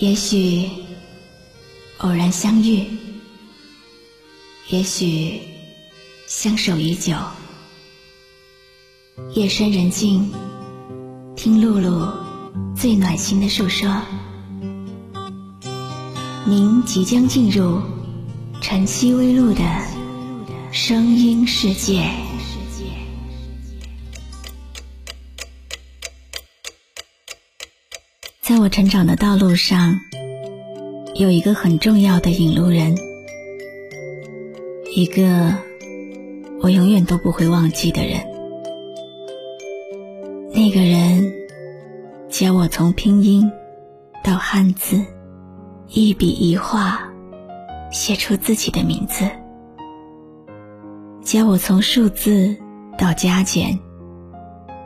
也许偶然相遇，也许相守已久。夜深人静，听露露最暖心的诉说。您即将进入晨曦微露的声音世界。在我成长的道路上，有一个很重要的引路人，一个我永远都不会忘记的人。那个人教我从拼音到汉字，一笔一画写出自己的名字；教我从数字到加减，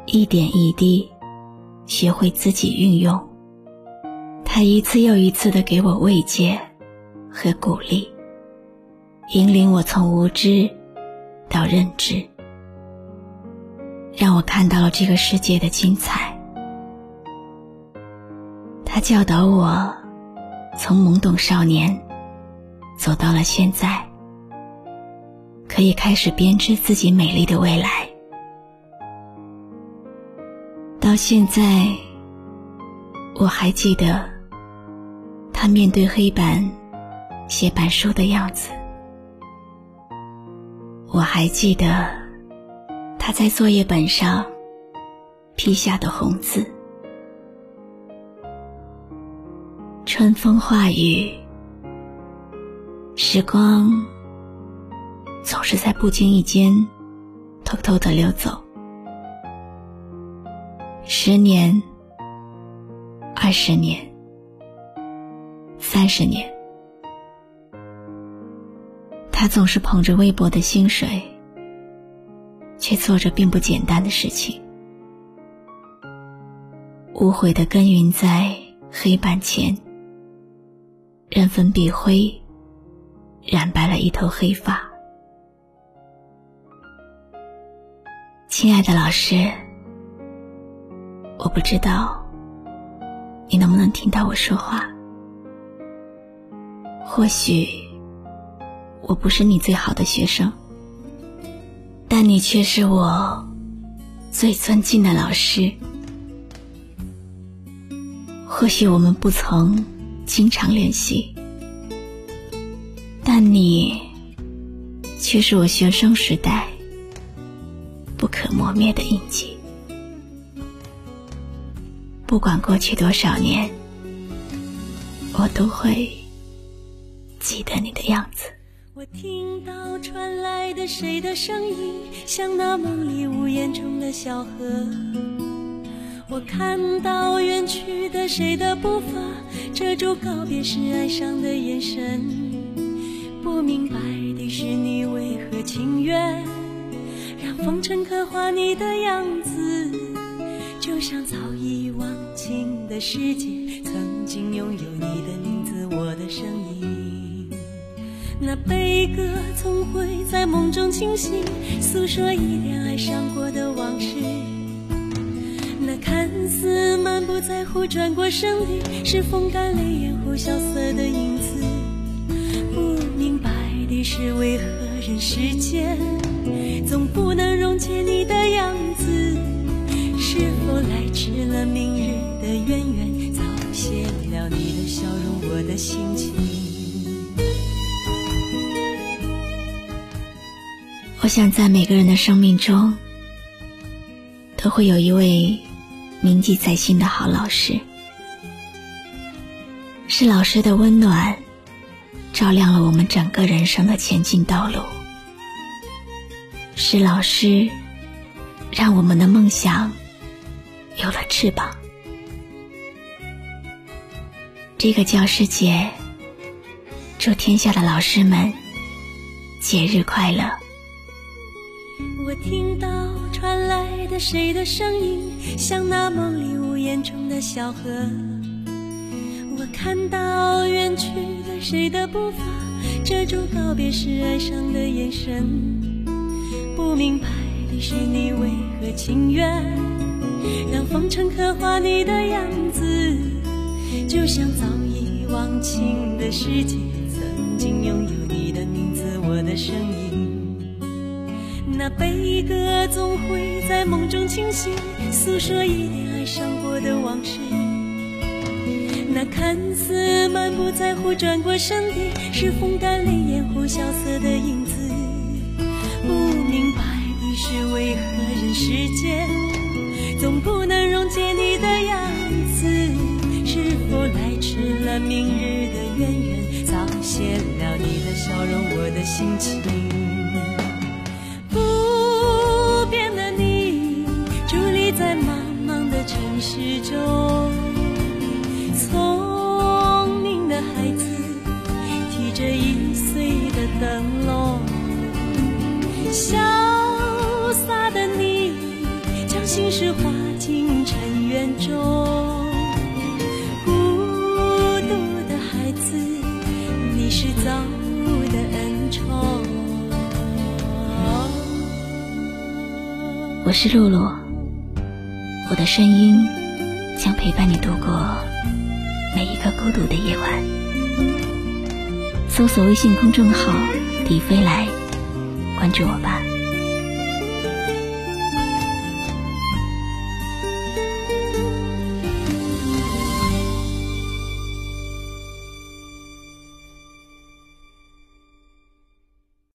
一点一滴学会自己运用。他一次又一次的给我慰藉和鼓励，引领我从无知到认知。让我看到了这个世界的精彩。他教导我，从懵懂少年走到了现在，可以开始编织自己美丽的未来。到现在，我还记得他面对黑板写板书的样子，我还记得。他在作业本上批下的红字。春风化雨，时光总是在不经意间偷偷的溜走。十年、二十年、三十年，他总是捧着微薄的薪水。却做着并不简单的事情，无悔的耕耘在黑板前，任粉笔灰染白了一头黑发。亲爱的老师，我不知道你能不能听到我说话。或许我不是你最好的学生。但你却是我最尊敬的老师。或许我们不曾经常联系，但你却是我学生时代不可磨灭的印记。不管过去多少年，我都会记得你的样子。我听到传来的谁的声音，像那梦里呜咽中的小河。我看到远去的谁的步伐，遮住告别时哀伤的眼神。不明白的是你为何情愿让风尘刻画你的样子，就像早已忘情的世界，曾经拥有你的名字，我的声音。那悲歌总会在梦中清醒，诉说一点爱上过的往事。那看似满不在乎转过身的，是风干泪眼后萧瑟的影子。不明白的是，为何人世间总不能溶解你的样子？是否来迟了明日的渊源，早谢了你的笑容，我的心情。想，在每个人的生命中，都会有一位铭记在心的好老师。是老师的温暖，照亮了我们整个人生的前进道路。是老师，让我们的梦想有了翅膀。这个教师节，祝天下的老师们节日快乐！我听到传来的谁的声音，像那梦里呜咽中的小河。我看到远去的谁的步伐，遮住告别时哀伤的眼神。不明白的是你为何情愿让风尘刻画你的样子，就像早已忘情的世界，曾经拥有你的名字，我的声音。那悲歌总会在梦中清醒，诉说一点爱上过的往事。那看似满不在乎转过身的，是风干泪眼后萧瑟的影子。不明白的是，为何人世间总不能溶解你的样子？是否来迟了明日的渊源，早谢了你的笑容，我的心情。始终，聪明的孩子提着易碎的。灯笼，潇洒的你，将心事化进尘缘中。孤独的孩子，你是造物的恩宠。我是露露，我的声音将陪伴你度过每一个孤独的夜晚。搜索微信公众号“迪飞来”，关注我吧。